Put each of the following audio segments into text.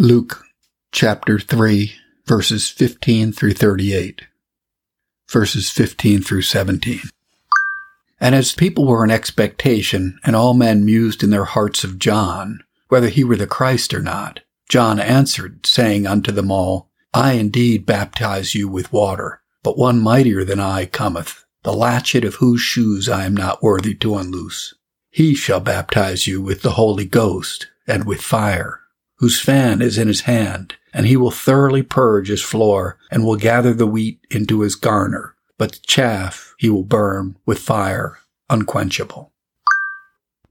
Luke chapter 3, verses 15 through 38, verses 15 through 17. And as people were in expectation, and all men mused in their hearts of John, whether he were the Christ or not, John answered, saying unto them all, I indeed baptize you with water, but one mightier than I cometh, the latchet of whose shoes I am not worthy to unloose. He shall baptize you with the Holy Ghost and with fire, whose fan is in his hand, and he will thoroughly purge his floor, and will gather the wheat into his garner, but the chaff he will burn with fire unquenchable.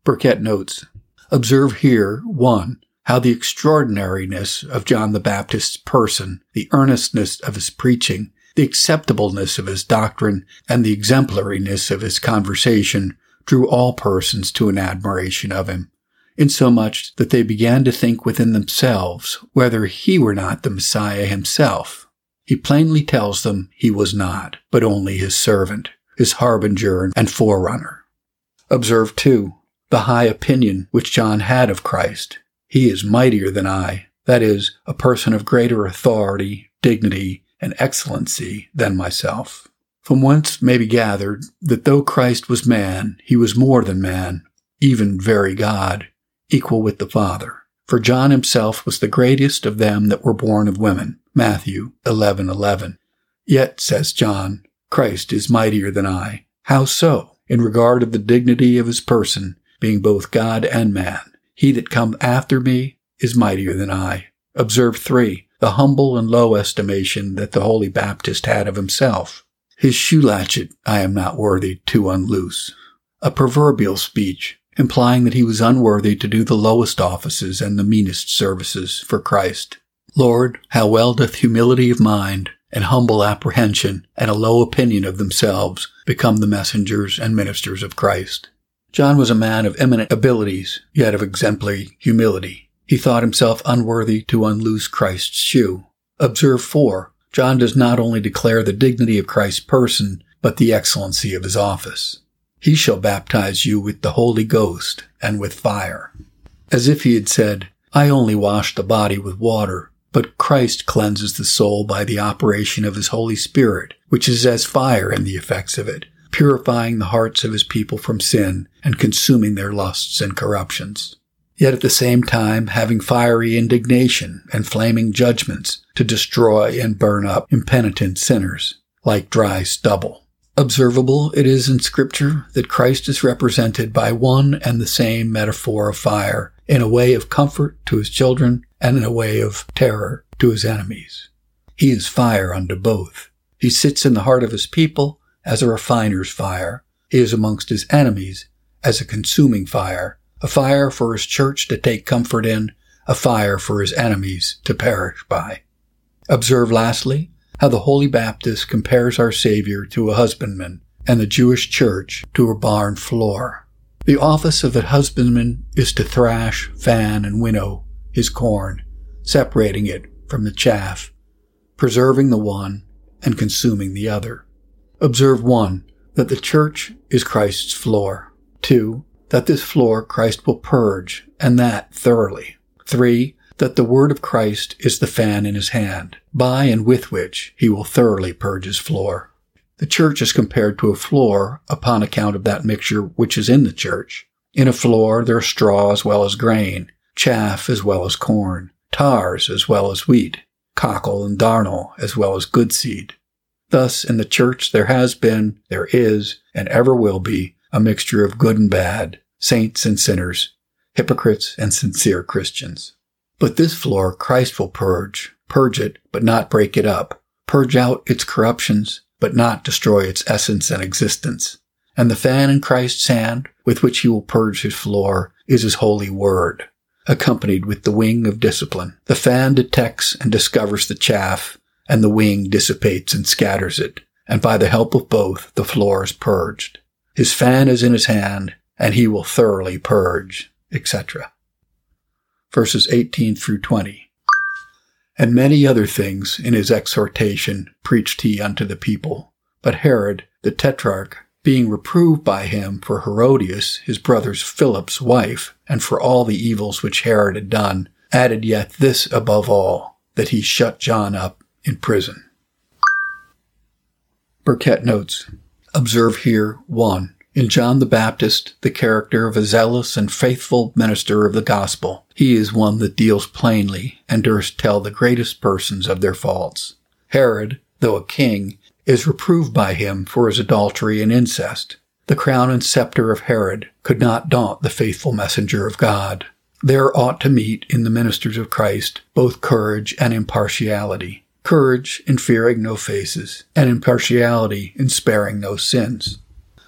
Burkitt notes, Observe here, one, how the extraordinariness of John the Baptist's person, the earnestness of his preaching, the acceptableness of his doctrine, and the exemplariness of his conversation drew all persons to an admiration of him, insomuch that they began to think within themselves whether he were not the Messiah himself. He plainly tells them he was not, but only his servant, his harbinger and forerunner. Observe, too, the high opinion which John had of Christ. He is mightier than I, that is, a person of greater authority, dignity, and excellency than myself. From whence may be gathered that though Christ was man, he was more than man, even very God, equal with the Father. For John himself was the greatest of them that were born of women. Matthew 11:11. Yet, says John, Christ is mightier than I. How so? In regard of the dignity of his person, being both God and man. He that cometh after me is mightier than I. Observe three, the humble and low estimation that the Holy Baptist had of himself. His shoe latchet I am not worthy to unloose. A proverbial speech, implying that he was unworthy to do the lowest offices and the meanest services for Christ. Lord, how well doth humility of mind and humble apprehension and a low opinion of themselves become the messengers and ministers of Christ. John was a man of eminent abilities, yet of exemplary humility. He thought himself unworthy to unloose Christ's shoe. Observe 4. John does not only declare the dignity of Christ's person, but the excellency of his office. He shall baptize you with the Holy Ghost and with fire. As if he had said, I only wash the body with water, but Christ cleanses the soul by the operation of his Holy Spirit, which is as fire in the effects of it, purifying the hearts of his people from sin and consuming their lusts and corruptions. Yet at the same time having fiery indignation and flaming judgments to destroy and burn up impenitent sinners, like dry stubble. Observable it is in scripture that Christ is represented by one and the same metaphor of fire in a way of comfort to his children and in a way of terror to his enemies. He is fire unto both. He sits in the heart of his people as a refiner's fire. He is amongst his enemies as a consuming fire, a fire for his church to take comfort in, a fire for his enemies to perish by. Observe lastly how the Holy Baptist compares our Savior to a husbandman and the Jewish church to a barn floor. The office of the husbandman is to thrash, fan, and winnow his corn, separating it from the chaff, preserving the one and consuming the other. Observe one, that the church is Christ's floor. Two, that this floor Christ will purge, and that thoroughly. Three, that the word of Christ is the fan in his hand, by and with which he will thoroughly purge his floor. The church is compared to a floor upon account of that mixture which is in the church. In a floor there are straw as well as grain, chaff as well as corn, tars as well as wheat, cockle and darnel as well as good seed. Thus, in the church there has been, there is, and ever will be a mixture of good and bad, saints and sinners, hypocrites and sincere Christians. But this floor Christ will purge, purge it, but not break it up, purge out its corruptions, but not destroy its essence and existence. And the fan in Christ's hand with which he will purge his floor is his holy word, accompanied with the wing of discipline. The fan detects and discovers the chaff and the wing dissipates and scatters it, and by the help of both, the floor is purged. His fan is in his hand, and he will thoroughly purge, etc. Verses 18 through 20. And many other things in his exhortation preached he unto the people. But Herod, the tetrarch, being reproved by him for Herodias, his brother's Philip's wife, and for all the evils which Herod had done, added yet this above all, that he shut John up in prison. Burkitt notes, Observe here, 1. In John the Baptist, the character of a zealous and faithful minister of the gospel. He is one that deals plainly and durst tell the greatest persons of their faults. Herod, though a king, is reproved by him for his adultery and incest. The crown and scepter of Herod could not daunt the faithful messenger of God. There ought to meet in the ministers of Christ both courage and impartiality. Courage in fearing no faces, and impartiality in sparing no sins.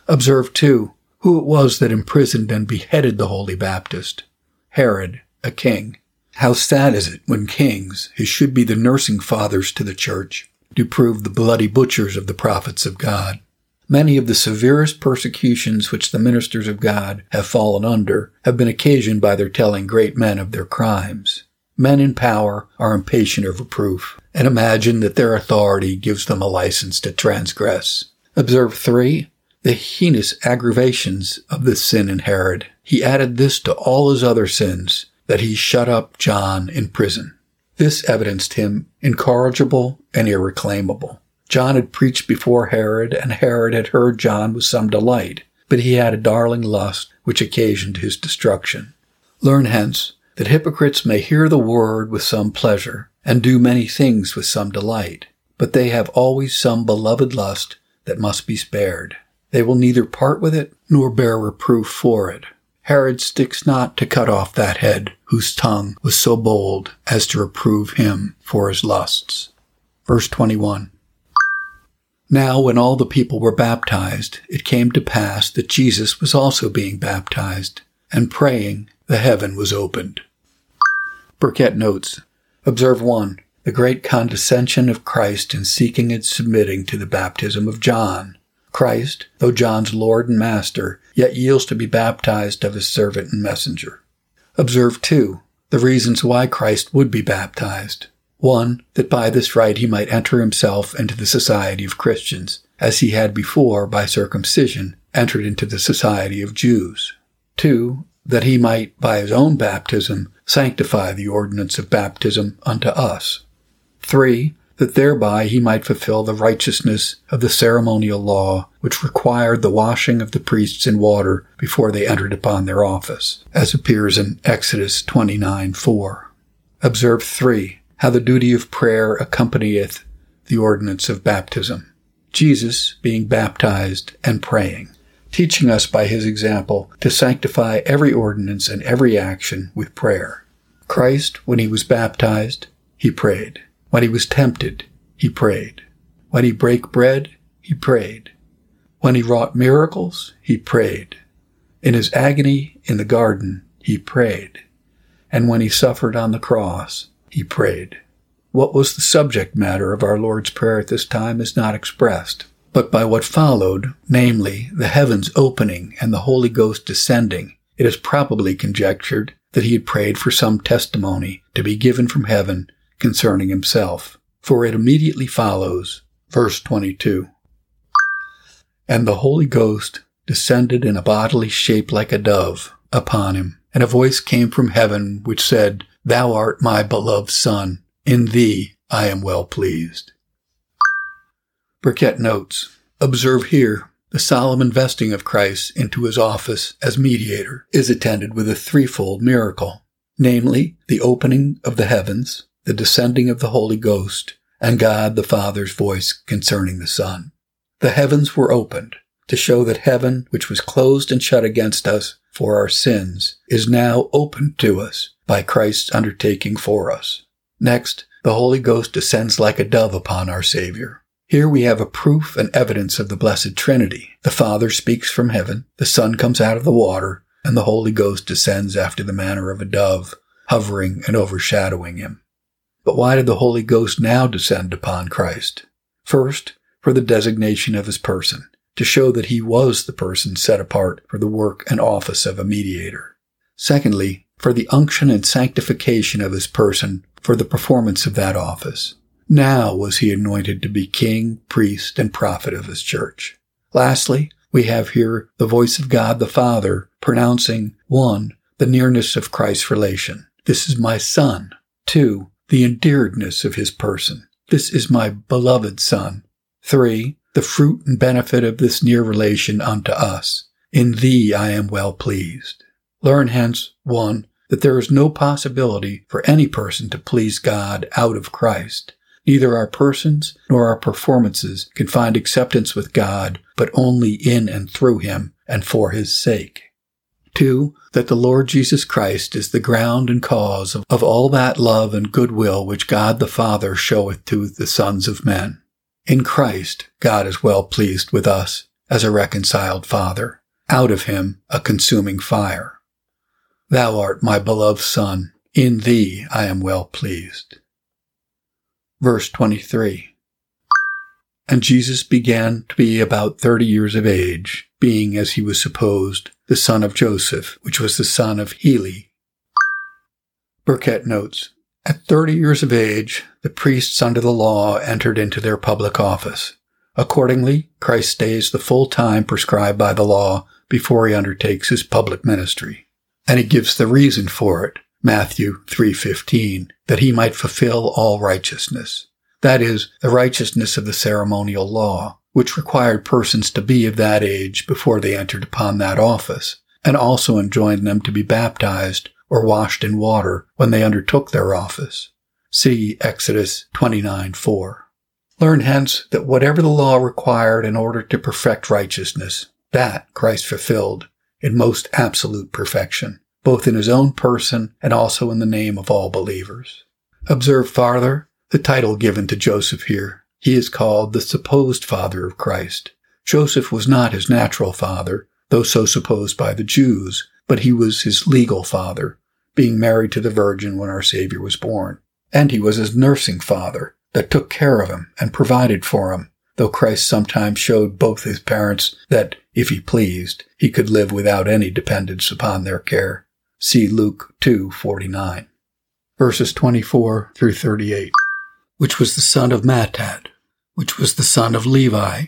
Observe, too, who it was that imprisoned and beheaded the Holy Baptist. Herod, a king. How sad is it when kings, who should be the nursing fathers to the church, do prove the bloody butchers of the prophets of God. Many of the severest persecutions which the ministers of God have fallen under have been occasioned by their telling great men of their crimes. Men in power are impatient of reproof and imagine that their authority gives them a license to transgress. Observe three, the heinous aggravations of this sin in Herod. He added this to all his other sins, that he shut up John in prison. This evidenced him incorrigible and irreclaimable. John had preached before Herod, and Herod had heard John with some delight, but he had a darling lust which occasioned his destruction. Learn hence that hypocrites may hear the word with some pleasure, and do many things with some delight, but they have always some beloved lust that must be spared. They will neither part with it nor bear reproof for it. Herod sticks not to cut off that head whose tongue was so bold as to reprove him for his lusts. Verse 21. Now when all the people were baptized, it came to pass that Jesus was also being baptized, and praying, the heaven was opened. Burkitt notes, Observe 1. The great condescension of Christ in seeking and submitting to the baptism of John. Christ, though John's Lord and Master, yet yields to be baptized of his servant and messenger. Observe, too, the reasons why Christ would be baptized. One, that by this rite he might enter himself into the society of Christians, as he had before, by circumcision, entered into the society of Jews. Two, that he might, by his own baptism, sanctify the ordinance of baptism unto us. Three, that thereby he might fulfill the righteousness of the ceremonial law which required the washing of the priests in water before they entered upon their office, as appears in Exodus 29 4. Observe 3. How the duty of prayer accompanieth the ordinance of baptism. Jesus being baptized and praying, teaching us by his example to sanctify every ordinance and every action with prayer. Christ, when he was baptized, he prayed. When he was tempted, he prayed. When he brake bread, he prayed. When he wrought miracles, he prayed. In his agony in the garden, he prayed. And when he suffered on the cross, he prayed. What was the subject matter of our Lord's Prayer at this time is not expressed, but by what followed, namely, the heavens opening and the Holy Ghost descending, it is probably conjectured that he had prayed for some testimony to be given from heaven concerning himself, for it immediately follows, verse 22. And the Holy Ghost descended in a bodily shape like a dove upon him, and a voice came from heaven which said, Thou art my beloved Son, in thee I am well pleased. Burkitt notes, Observe here, the solemn investing of Christ into his office as mediator is attended with a threefold miracle, namely, the opening of the heavens, the descending of the Holy Ghost, and God the Father's voice concerning the Son. The heavens were opened to show that heaven, which was closed and shut against us for our sins, is now opened to us by Christ's undertaking for us. Next, the Holy Ghost descends like a dove upon our Savior. Here we have a proof and evidence of the Blessed Trinity. The Father speaks from heaven, the Son comes out of the water, and the Holy Ghost descends after the manner of a dove, hovering and overshadowing him. But why did the Holy Ghost now descend upon Christ? First, for the designation of his person, to show that he was the person set apart for the work and office of a mediator. Secondly, for the unction and sanctification of his person for the performance of that office. Now was he anointed to be king, priest, and prophet of his church. Lastly, we have here the voice of God the Father pronouncing, one, the nearness of Christ's relation, This is my son. 2. The endearedness of his person. This is my beloved son. 3. The fruit and benefit of this near relation unto us. In thee I am well pleased. Learn hence, 1. That there is no possibility for any person to please God out of Christ. Neither our persons nor our performances can find acceptance with God, but only in and through him and for his sake. Two, that the Lord Jesus Christ is the ground and cause of, of all that love and goodwill which God the Father showeth to the sons of men. In Christ, God is well pleased with us as a reconciled Father, out of him a consuming fire. Thou art my beloved Son, in thee I am well pleased. Verse 23. And Jesus began to be about thirty years of age, being, as he was supposed, the son of Joseph, which was the son of Heli. Burkitt notes, At thirty years of age, the priests under the law entered into their public office. Accordingly, Christ stays the full time prescribed by the law before he undertakes his public ministry. And he gives the reason for it, Matthew 3:15, that he might fulfill all righteousness. That is, the righteousness of the ceremonial law, which required persons to be of that age before they entered upon that office, and also enjoined them to be baptized or washed in water when they undertook their office. See Exodus 29:4. Learn hence that whatever the law required in order to perfect righteousness, that Christ fulfilled in most absolute perfection, both in his own person and also in the name of all believers. Observe farther the title given to Joseph here. He is called the supposed father of Christ. Joseph was not his natural father, though so supposed by the Jews, but he was his legal father, being married to the Virgin when our Savior was born. And he was his nursing father that took care of him and provided for him, though Christ sometimes showed both his parents that, if he pleased, he could live without any dependence upon their care. See Luke 2:49. Verses 24 through 38 which was the son of Matthat, which was the son of Levi,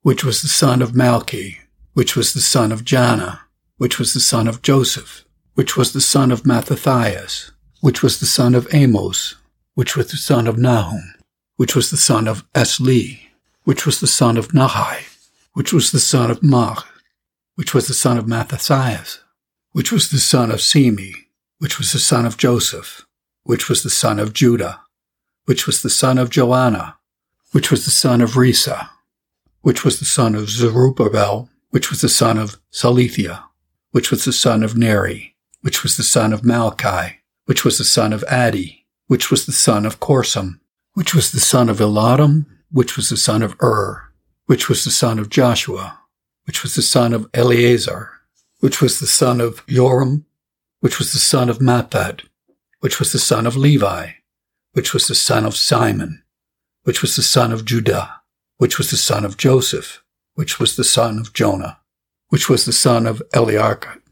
which was the son of Malchi, which was the son of Janna, which was the son of Joseph, which was the son of Mattathias, which was the son of Amos, which was the son of Naum, which was the son of Esli, which was the son of Nagge, which was the son of Maath, which was the son of Mattathias, which was the son of Semei, which was the son of Joseph, which was the son of Juda, which was the son of Joanna, which was the son of Rhesa, which was the son of Zerubbabel, which was the son of Salathiel, which was the son of Neri, which was the son of Malchi, which was the son of Addi, which was the son of Cosam, which was the son of Elmodam, which was the son of Ur, which was the son of Joshua, which was the son of Eleazar, which was the son of Jorim, which was the son of Matthat, which was the son of Levi, which was the son of Simon, which was the son of Juda, which was the son of Joseph, which was the son of Jonan, which was the son of Eliakim,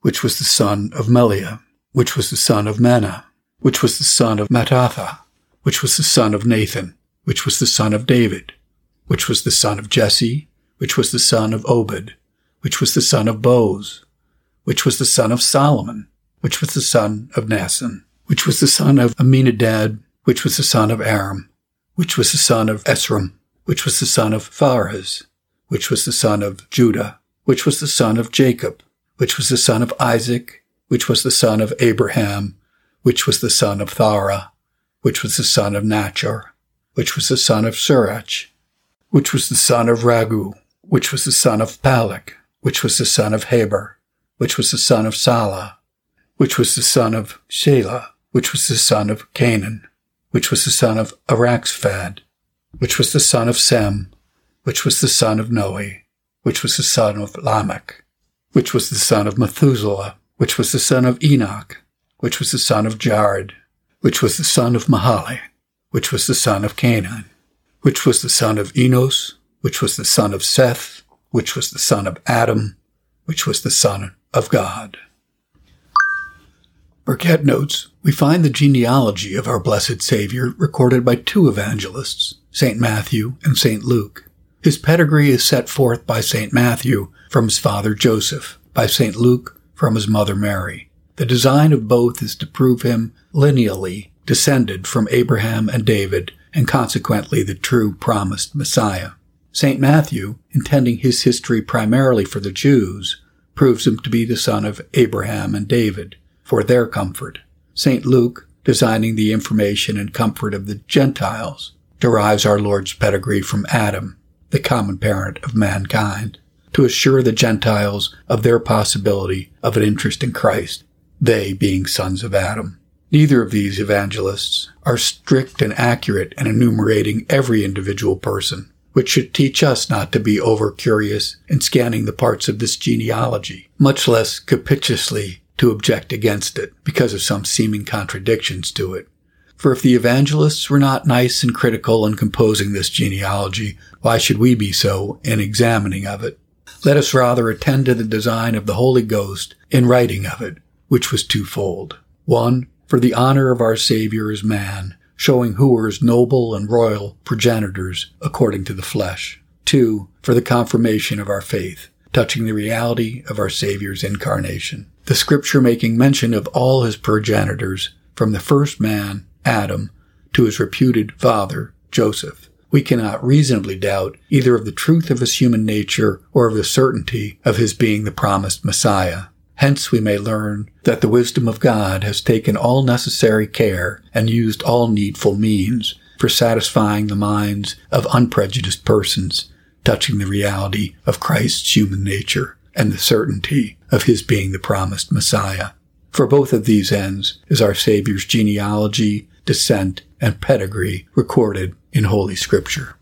which was the son of Melea, which was the son of Menan, which was the son of Mattatha, which was the son of Nathan, which was the son of David, which was the son of Jesse, which was the son of Obed, which was the son of Boaz, which was the son of Solomon, which was the son of Naasson, which was the son of Aminadab, which was the son of Aram, which was the son of Esrom, which was the son of Phares, which was the son of Juda, which was the son of Jacob, which was the son of Isaac, which was the son of Abraham, which was the son of Thara, which was the son of Nachor, which was the son of Saruch, which was the son of Ragau, which was the son of Phalec, which was the son of Heber, which was the son of Sala, which was the son of Shelah, which was the son of Cainan, which was the son of Arphaxad, which was the son of Sem, which was the son of Noe, which was the son of Lamech, which was the son of Methuselah, which was the son of Enoch, which was the son of Jared, which was the son of Mahali, which was the son of Cainan, which was the son of Enos, which was the son of Seth, which was the son of Adam, which was the son of God. Burkitt notes, we find the genealogy of our blessed Savior recorded by two evangelists, St. Matthew and St. Luke. His pedigree is set forth by St. Matthew from his father Joseph, by St. Luke from his mother Mary. The design of both is to prove him lineally descended from Abraham and David, and consequently the true promised Messiah. St. Matthew, intending his history primarily for the Jews, proves him to be the son of Abraham and David, for their comfort. St. Luke, designing the information and comfort of the Gentiles, derives our Lord's pedigree from Adam, the common parent of mankind, to assure the Gentiles of their possibility of an interest in Christ, they being sons of Adam. Neither of these evangelists are strict and accurate in enumerating every individual person, which should teach us not to be over curious in scanning the parts of this genealogy, much less captiously to object against it because of some seeming contradictions to it. For if the evangelists were not nice and critical in composing this genealogy, why should we be so in examining of it? Let us rather attend to the design of the Holy Ghost in writing of it, which was twofold. One, for the honor of our Savior as man, showing who were his noble and royal progenitors according to the flesh. Two, for the confirmation of our faith, touching the reality of our Savior's incarnation. The scripture making mention of all his progenitors, from the first man, Adam, to his reputed father, Joseph. We cannot reasonably doubt either of the truth of his human nature or of the certainty of his being the promised Messiah. Hence we may learn that the wisdom of God has taken all necessary care and used all needful means for satisfying the minds of unprejudiced persons touching the reality of Christ's human nature and the certainty of his being the promised Messiah. For both of these ends is our Savior's genealogy, descent, and pedigree recorded in Holy Scripture.